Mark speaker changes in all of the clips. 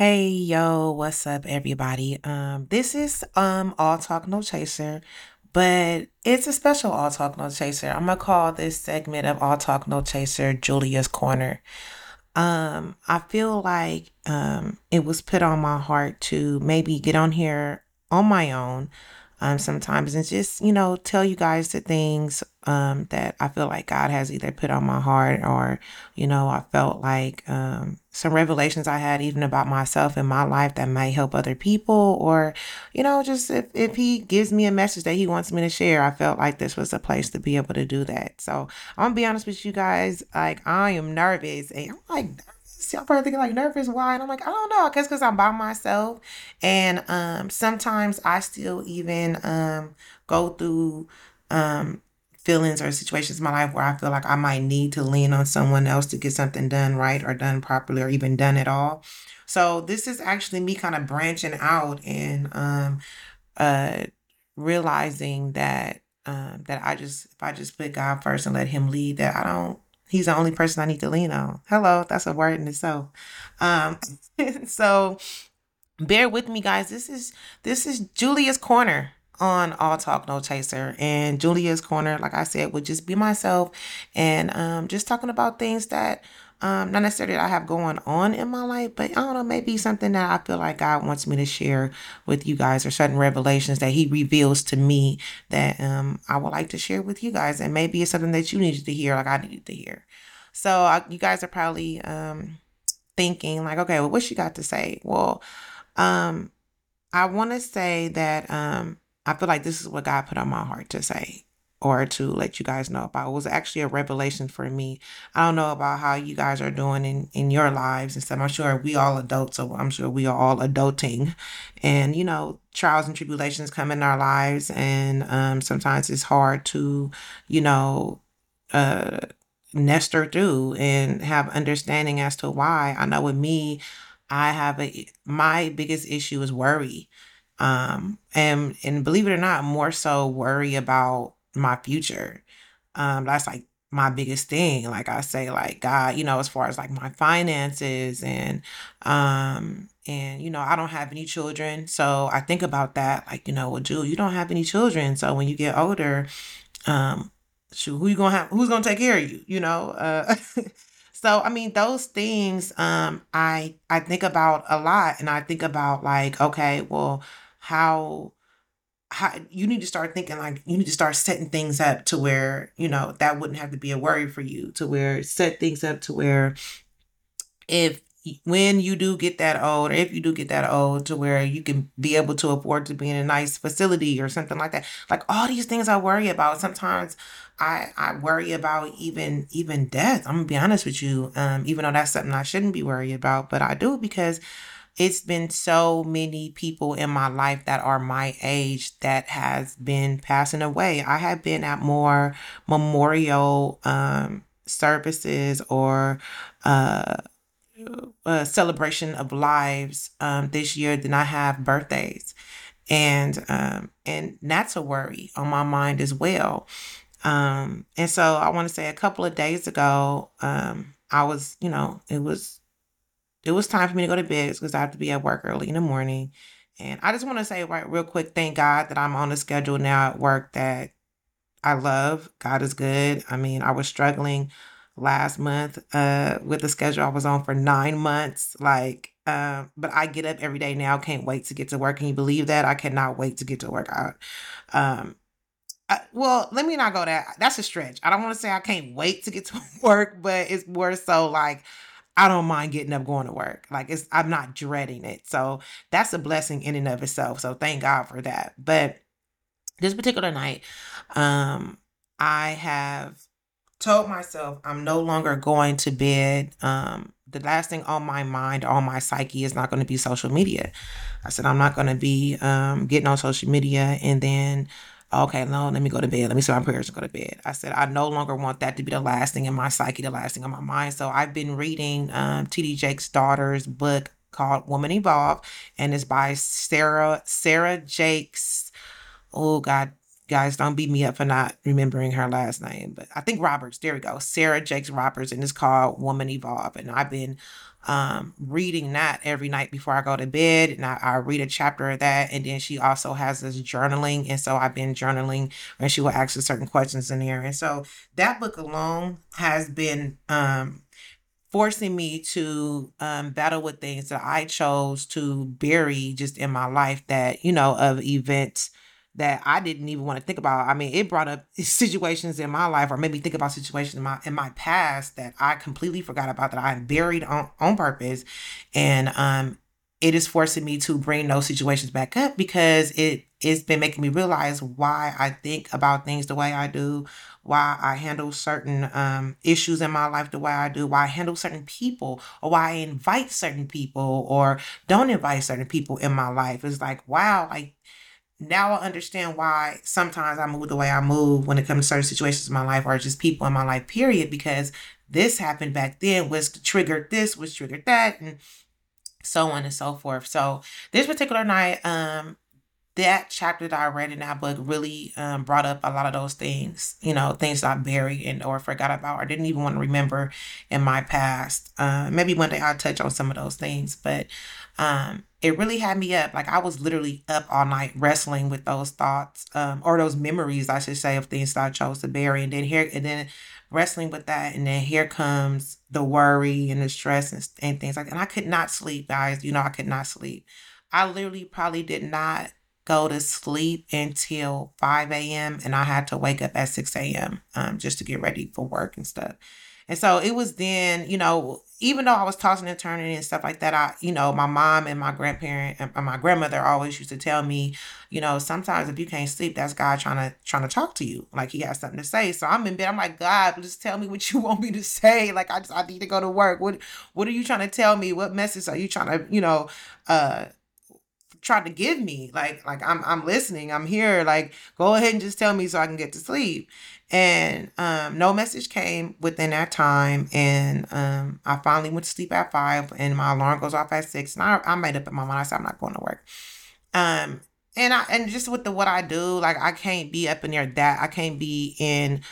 Speaker 1: Hey yo, what's up everybody? Um this is um All Talk No Chaser, but it's a special All Talk No Chaser. I'm going to call this segment of All Talk No Chaser Julia's Corner. Um I feel like um it was put on my heart to maybe get on here on my own um, sometimes and just, you know, tell you guys the things um, that I feel like God has either put on my heart or, you know, I felt like um, some revelations I had even about myself in my life that might help other people or, you know, just if, if He gives me a message that He wants me to share, I felt like this was a place to be able to do that. So I'm gonna be honest with you guys, like I am nervous and I'm like, y'all probably thinking like nervous why? And i'm like i don't know i guess because i'm by myself. And um sometimes i still even um go through um feelings or situations in my life where i feel like i might need to lean on someone else to get something done right or done properly or even done at all. So this is actually me kind of branching out and um uh realizing that um that i just if i just put god first and let him lead that i don't He's the only person I need to lean on. Hello, that's a word in itself. Um, so bear with me, guys. This is this is Julia's corner on All Talk No Chaser, and Julia's corner, like I said, would just be myself and um, just talking about things that um, not necessarily that I have going on in my life, but I don't know, maybe something that I feel like God wants me to share with you guys or certain revelations that He reveals to me that um, I would like to share with you guys. And maybe it's something that you needed to hear, like I needed to hear. So I, you guys are probably um, thinking, like, okay, well, what she got to say? Well, um, I want to say that um, I feel like this is what God put on my heart to say or to let you guys know about. It was actually a revelation for me. I don't know about how you guys are doing in, in your lives and stuff. I'm sure we all adults, so I'm sure we are all adulting. And, you know, trials and tribulations come in our lives and um, sometimes it's hard to, you know, uh nester through and have understanding as to why. I know with me, I have a my biggest issue is worry. Um and and believe it or not, more so worry about my future. Um, that's like my biggest thing. Like I say, like God, you know, as far as like my finances and um and you know, I don't have any children. So I think about that, like, you know, well, Jewel, you don't have any children. So when you get older, um, shoot, who you gonna have who's gonna take care of you, you know? Uh so I mean those things um I I think about a lot and I think about like, okay, well, how how you need to start thinking like you need to start setting things up to where you know that wouldn't have to be a worry for you to where set things up to where if when you do get that old or if you do get that old to where you can be able to afford to be in a nice facility or something like that. Like all these things i worry about sometimes i i worry about even even death. I'm gonna be honest with you um even though that's something i shouldn't be worried about but i do because it's been so many people in my life that are my age that has been passing away. I have been at more memorial um, services or uh, a celebration of lives um, this year than I have birthdays, and um, and that's a worry on my mind as well. Um, and so I want to say a couple of days ago, um, I was, you know, it was it was time for me to go to bed because I have to be at work early in the morning. And I just want to say right real quick, thank God that I'm on a schedule now at work that I love. God is good. I mean, I was struggling last month uh with the schedule I was on for nine months. Like, uh, but I get up every day now. Can't wait to get to work. Can you believe that? I cannot wait to get to work. out um, well, let me not go that. That's a stretch. I don't want to say I can't wait to get to work, but it's more so like I don't mind getting up going to work. Like it's I'm not dreading it. So that's a blessing in and of itself. So thank God for that. But this particular night, um, I have told myself I'm no longer going to bed. Um, the last thing on my mind, on my psyche, is not going to be social media. I said I'm not going to be um, getting on social media and then okay, no, let me go to bed. Let me say my prayers and go to bed. I said, I no longer want that to be the last thing in my psyche, the last thing in my mind. So I've been reading um, T.D. Jakes' daughter's book called Woman Evolve, and it's by Sarah Sarah Jakes. Oh God, guys, don't beat me up for not remembering her last name, but I think Roberts. There we go. Sarah Jakes Roberts, and it's called Woman Evolve. And I've been um, reading that every night before I go to bed. And I, I, read a chapter of that. And then she also has this journaling. And so I've been journaling and she will ask certain questions in there. And so that book alone has been um, forcing me to um, battle with things that I chose to bury just in my life that, you know, of events that I didn't even want to think about. I mean, it brought up situations in my life or made me think about situations in my in my past that I completely forgot about that I buried on, on purpose. And um it is forcing me to bring those situations back up because it it's been making me realize why I think about things the way I do, why I handle certain um, issues in my life the way I do, why I handle certain people, or why I invite certain people or don't invite certain people in my life. It's like, wow, like now I understand why sometimes I move the way I move when it comes to certain situations in my life or just people in my life, period, because this happened back then, was triggered this, was triggered that, and so on and so forth. So this particular night, um, that chapter that I read in that book really um, brought up a lot of those things, you know, things I buried and or forgot about or didn't even want to remember in my past. Uh, maybe one day I'll touch on some of those things, but um, it really had me up. Like I was literally up all night wrestling with those thoughts, um, or those memories, I should say, of things that I chose to bury. And then here, and then wrestling with that, and then here comes the worry and the stress and, and things like that. And I could not sleep, guys. You know, I could not sleep. I literally probably did not go to sleep until 5 a.m. and I had to wake up at 6 a.m. Um, just to get ready for work and stuff. And so it was then, you know, even though I was tossing and turning and stuff like that, I, you know, my mom and my grandparent and my grandmother always used to tell me, you know, sometimes if you can't sleep, that's God trying to trying to talk to you. Like he has something to say. So I'm in bed. I'm like, God, just tell me what you want me to say. Like I just I need to go to work. What what are you trying to tell me? What message are you trying to, you know, uh try to give me like like i'm i'm listening i'm here like go ahead and just tell me so i can get to sleep and um, no message came within that time. And um, I finally went to sleep at five, and my alarm goes off at six. And I, I made up in my mind. I said I'm not going to work. Um, and I and just with the what I do, like I can't be up in there that I can't be in,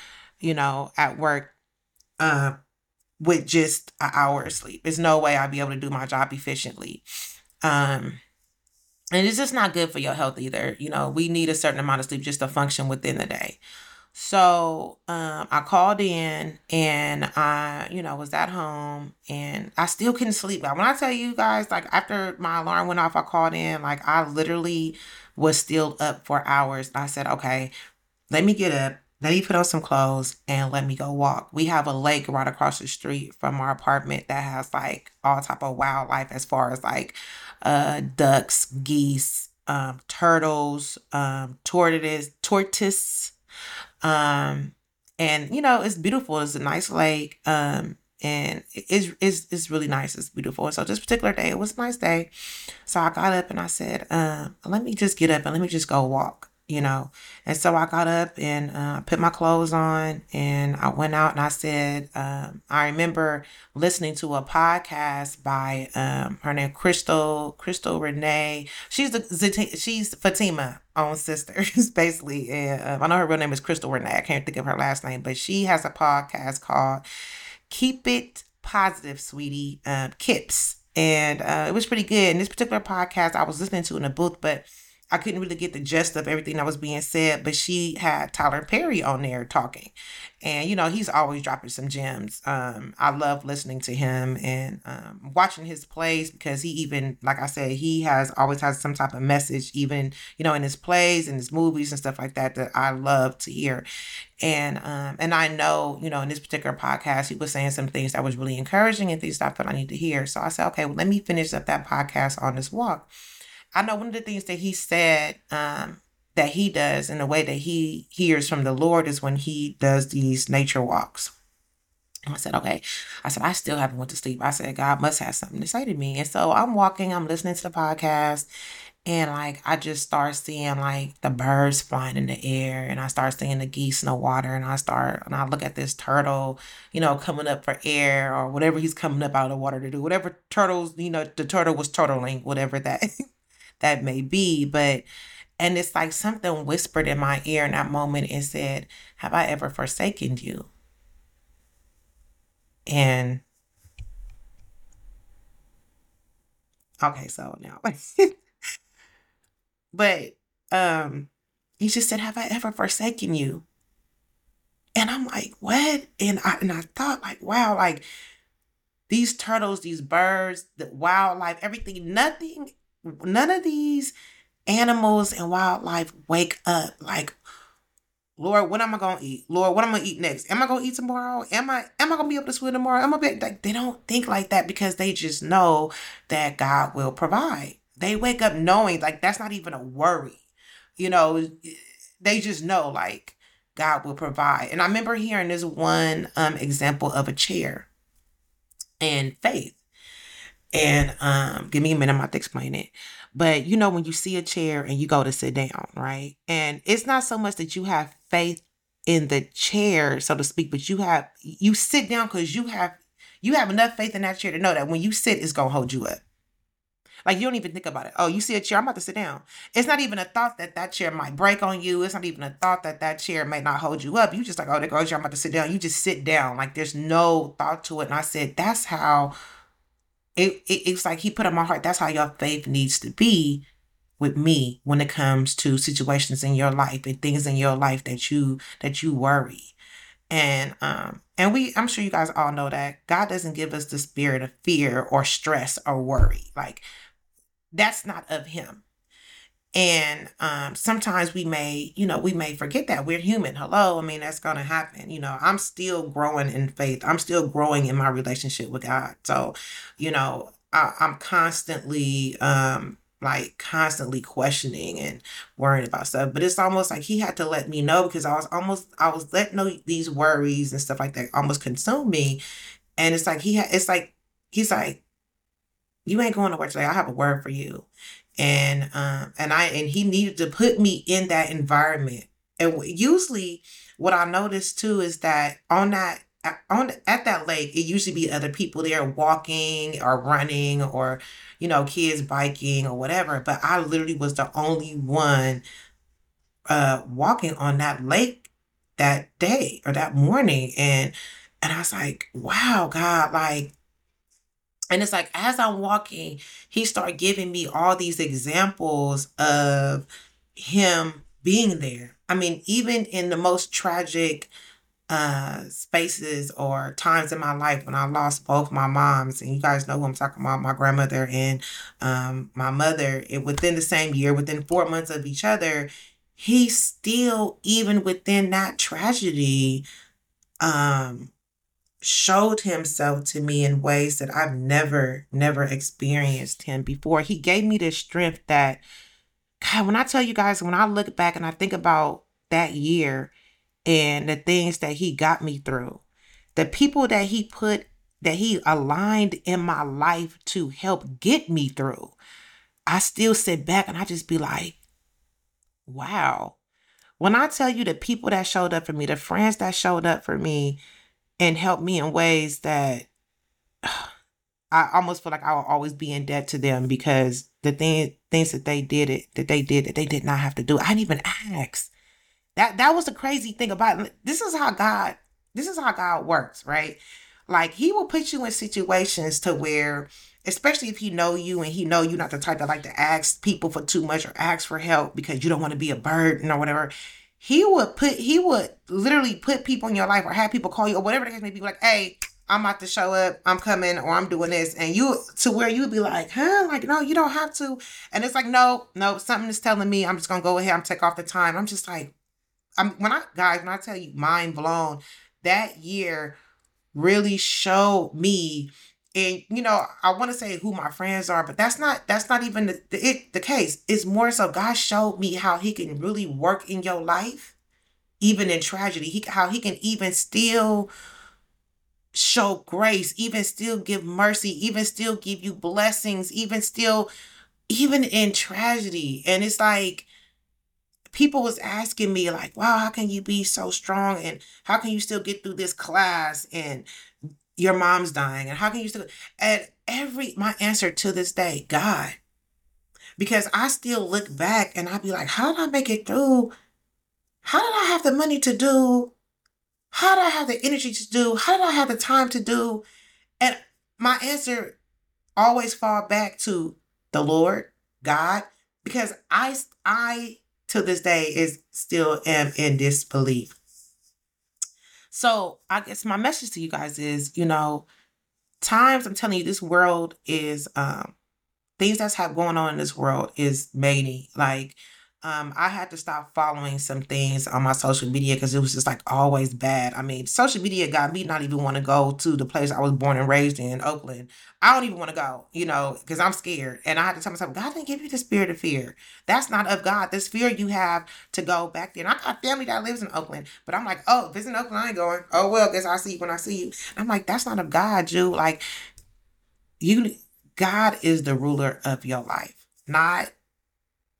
Speaker 1: you know, at work, uh, with just an hour of sleep. There's no way I'd be able to do my job efficiently. Um, and it's just not good for your health either. You know, we need a certain amount of sleep just to function within the day. So um, I called in and I, you know, was at home and I still couldn't sleep. When I tell you guys, like after my alarm went off, I called in, like I literally was still up for hours. I said, okay, let me get up, let me put on some clothes and let me go walk. We have a lake right across the street from our apartment that has like all type of wildlife as far as like uh ducks, geese, um, turtles, um, tortoise, tortoise um, and you know, it's beautiful. It's a nice lake. Um, and it's, it's, it's really nice. It's beautiful. So this particular day, it was a nice day. So I got up and I said, um, let me just get up and let me just go walk you know. And so I got up and uh, put my clothes on and I went out and I said, um, I remember listening to a podcast by um, her name Crystal Crystal Renee. She's the she's Fatima on Sistas basically, and um, I know her real name is Crystal Renee. I can't think of her last name, but she has a podcast called Keep It Positive, Sweetie, um, Kips, and uh, it was pretty good. And this particular podcast I was listening to in a booth, but I couldn't really get the gist of everything that was being said, but she had Tyler Perry on there talking. And, you know, he's always dropping some gems. Um, I love listening to him and um, watching his plays because he even, like I said, he has always has some type of message, even, you know, in his plays and his movies and stuff like that, that I love to hear. And um, and I know, you know, in this particular podcast, he was saying some things that was really encouraging and things that I thought I need to hear. So I said, okay, well, let me finish up that podcast on this walk. I know one of the things that he said um, that he does in the way that he hears from the Lord is when he does these nature walks. I said, okay. I said, I still haven't went to sleep. I said, God must have something to say to me. And so I'm walking, I'm listening to the podcast, and like I just start seeing like the birds flying in the air, and I start seeing the geese in the water, and I start and I look at this turtle, you know, coming up for air or whatever he's coming up out of the water to do, whatever turtles, you know, the turtle was turtling, whatever that that may be. But And it's like something whispered in my ear in that moment and said, Have I ever forsaken you? And okay, so now, but um, he just said, Have I ever forsaken you? And I'm like, What? And I, and I thought, like, wow, like these turtles, these birds, the wildlife, everything, nothing, none of these animals and wildlife wake up like Lord, what am I gonna eat? Lord, what am I gonna eat next? Am I gonna eat tomorrow? Am I am I gonna be able to swim tomorrow? I'm I be like they don't think like that because they just know that God will provide. They wake up knowing like that's not even a worry. You know, they just know like God will provide. And I remember hearing this one um example of a chair and faith. And um give me a minute, I'm about to explain it. But you know, when you see a chair and you go to sit down, right? And it's not so much that you have faith in the chair, so to speak, but you have you sit down because you have you have enough faith in that chair to know that when you sit, it's gonna hold you up. Like you don't even think about it. Oh, you see a chair, I'm about to sit down. It's not even a thought that that chair might break on you. It's not even a thought that that chair may not hold you up. You just like, oh, there goes your, I'm about to sit down. You just sit down. Like there's no thought to it. And I said, that's how it, it it's like he put on my heart that's how your faith needs to be with me when it comes to situations in your life and things in your life that you that you worry. And um and we i'm sure you guys all know that god doesn't give us the spirit of fear or stress or worry. Like that's not of him and um, sometimes we may, you know, we may forget that we're human. Hello. I mean, that's going to happen. You know, I'm still growing in faith. I'm still growing in my relationship with God. So, you know, I, I'm constantly, um, like constantly questioning and worrying about stuff. But it's almost like he had to let me know because I was almost, I was letting these worries and stuff like that almost consume me. And it's like, he had, it's like, he's like, you ain't going to work today. I have a word for you and um and I and he needed to put me in that environment. And usually, what I noticed too is that on that on at that lake, it usually be other people there walking or running or you know kids biking or whatever. But I literally was the only one uh walking on that lake that day or that morning, and and I was like, wow, God, like and it's like as I'm walking, he started giving me all these examples of him being there. I mean, even in the most tragic uh spaces or times in my life when I lost both my moms, and you guys know who I'm talking about, my grandmother and um my mother, it within the same year, within four months of each other, he still, even within that tragedy, um, showed himself to me in ways that I've never, never experienced him before. He gave me this strength that, God, when I tell you guys, when I look back and I think about that year and the things that he got me through, the people that he put, that he aligned in my life to help get me through, I still sit back and I just be like, wow. When I tell you the people that showed up for me, the friends that showed up for me, and help me in ways that I almost feel like I will always be in debt to them because the thing things that they did it that they did that they did not have to do. I didn't even ask. That that was the crazy thing about. This is how God this is how God works, right? Like he will put you in situations to where especially if he know you and he know you're not the type that like to ask people for too much or ask for help because you don't want to be a burden or whatever he would put he would literally put people in your life or have people call you or whatever the case may be like hey i'm about to show up. I'm coming or i'm doing this. And you to where you'd be like huh? Like no you don't have to. And it's like no no something is telling me. I'm just gonna go ahead i'm take off the time. I'm just like i'm when i guys when i tell you mind blown that year really showed me and you know i want to say who my friends are but that's not that's not even the, the, it, the case. It's more so god showed me how he can really work in your life even in tragedy. He how he can even still show grace even still give mercy even still give you blessings even still even in tragedy. And it's like people was asking me like wow how can you be so strong? And how can you still get through this class? And your mom's dying and how can you still and every my answer to this day god Because I still look back and I'd be like, how did I make it through? How did I have the money to do? How did I have the energy to do? How did I have the time to do? And my answer always fall back to the Lord, God, because I I to this day is still am in disbelief. So I guess my message to you guys is, you know, times I'm telling you, this world is um things that's have going on in this world is many. Like um, I had to stop following some things on my social media because it was just like always bad. I mean, social media got me not even want to go to the place I was born and raised in, Oakland. I don't even want to go, you know, because I'm scared. And I had to tell myself, God didn't give you the spirit of fear. That's not of God. This fear you have to go back there. And I got family that lives in Oakland, but I'm like, oh, in Oakland, I ain't going. Oh, well, guess I'll see you when I see you. I'm like, that's not of God, Jew. Like, you, God is the ruler of your life, not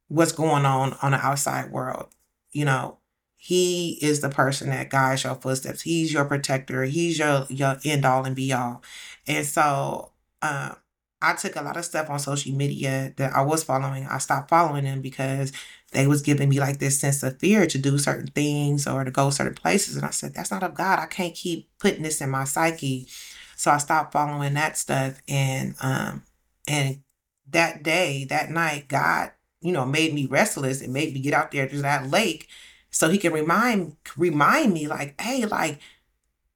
Speaker 1: what's going on on the outside world. You know, he is the person that guides your footsteps. He's your protector. He's your your end all and be all. And so uh, I took a lot of stuff on social media that I was following. I stopped following them because they was giving me like this sense of fear to do certain things or to go certain places. And I said, that's not of God. I can't keep putting this in my psyche. So I stopped following that stuff. And um and that day, that night, God you know, made me restless and made me get out there to that lake so he can remind remind me like, hey, like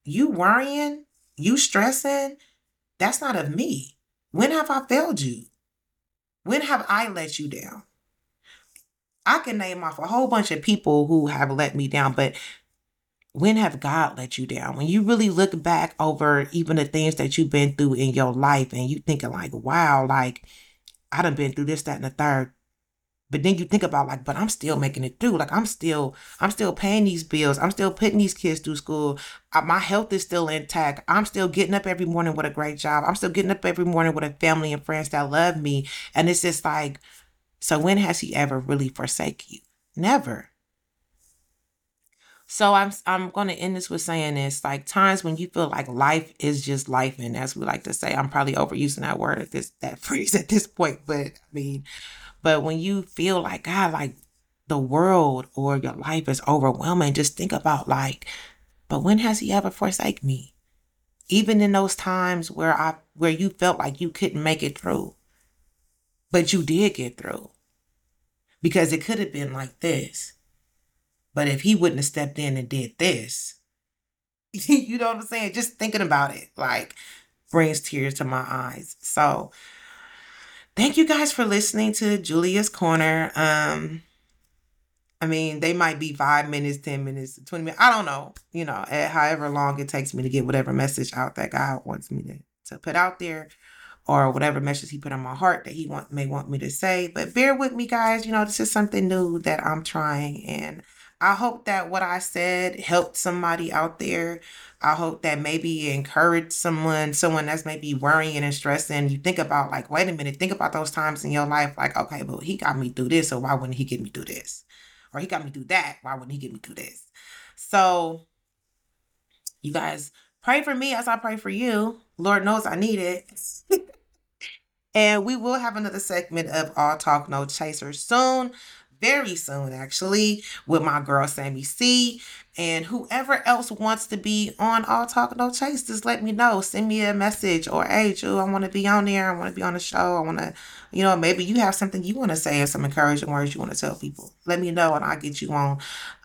Speaker 1: you worrying, you stressing, that's not of me. When have I failed you? When have I let you down? I can name off a whole bunch of people who have let me down, but when have God let you down? When you really look back over even the things that you've been through in your life and you thinking like, wow, like I done been through this, that, and the third. But then you think about like, but I'm still making it through. Like I'm still, I'm still paying these bills. I'm still putting these kids through school. I, my health is still intact. I'm still getting up every morning with a great job. I'm still getting up every morning with a family and friends that love me. And it's just like, so when has he ever really forsake you? Never. So I'm I'm gonna end this with saying this: like times when you feel like life is just life, and as we like to say, I'm probably overusing that word at this that phrase at this point, but I mean, but when you feel like, God, like the world or your life is overwhelming, just think about like, but when has he ever forsaken me? Even in those times where I where you felt like you couldn't make it through. But you did get through. Because it could have been like this. But if he wouldn't have stepped in and did this, you know what I'm saying? Just thinking about it, like brings tears to my eyes. So thank you guys for listening to Julia's Corner. Um, I mean, they might be five minutes, 10 minutes, 20 minutes. I don't know, you know, at however long it takes me to get whatever message out that God wants me to, to put out there or whatever message he put on my heart that he want may want me to say. But bear with me, guys. You know, this is something new that I'm trying and I hope that what I said helped somebody out there. I hope that maybe encourage someone, someone that's maybe worrying and stressing. You think about like, wait a minute, think about those times in your life, like, okay, but he got me through this, so why wouldn't he get me through this? Or he got me through that, why wouldn't he get me through this? So you guys pray for me as I pray for you. Lord knows I need it. and we will have another segment of All Talk No Chaser soon very soon, actually, with my girl Sammy C. And whoever else wants to be on All Talk No Chase, just let me know. Send me a message or, hey, Drew, I want to be on there. I want to be on the show. I want to, you know, maybe you have something you want to say or some encouraging words you want to tell people. Let me know and I'll get you on.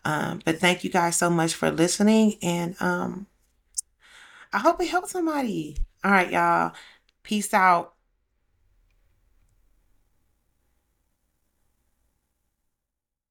Speaker 1: Um, but thank you guys so much for listening. And um, I hope it helped somebody. All right, y'all. Peace out.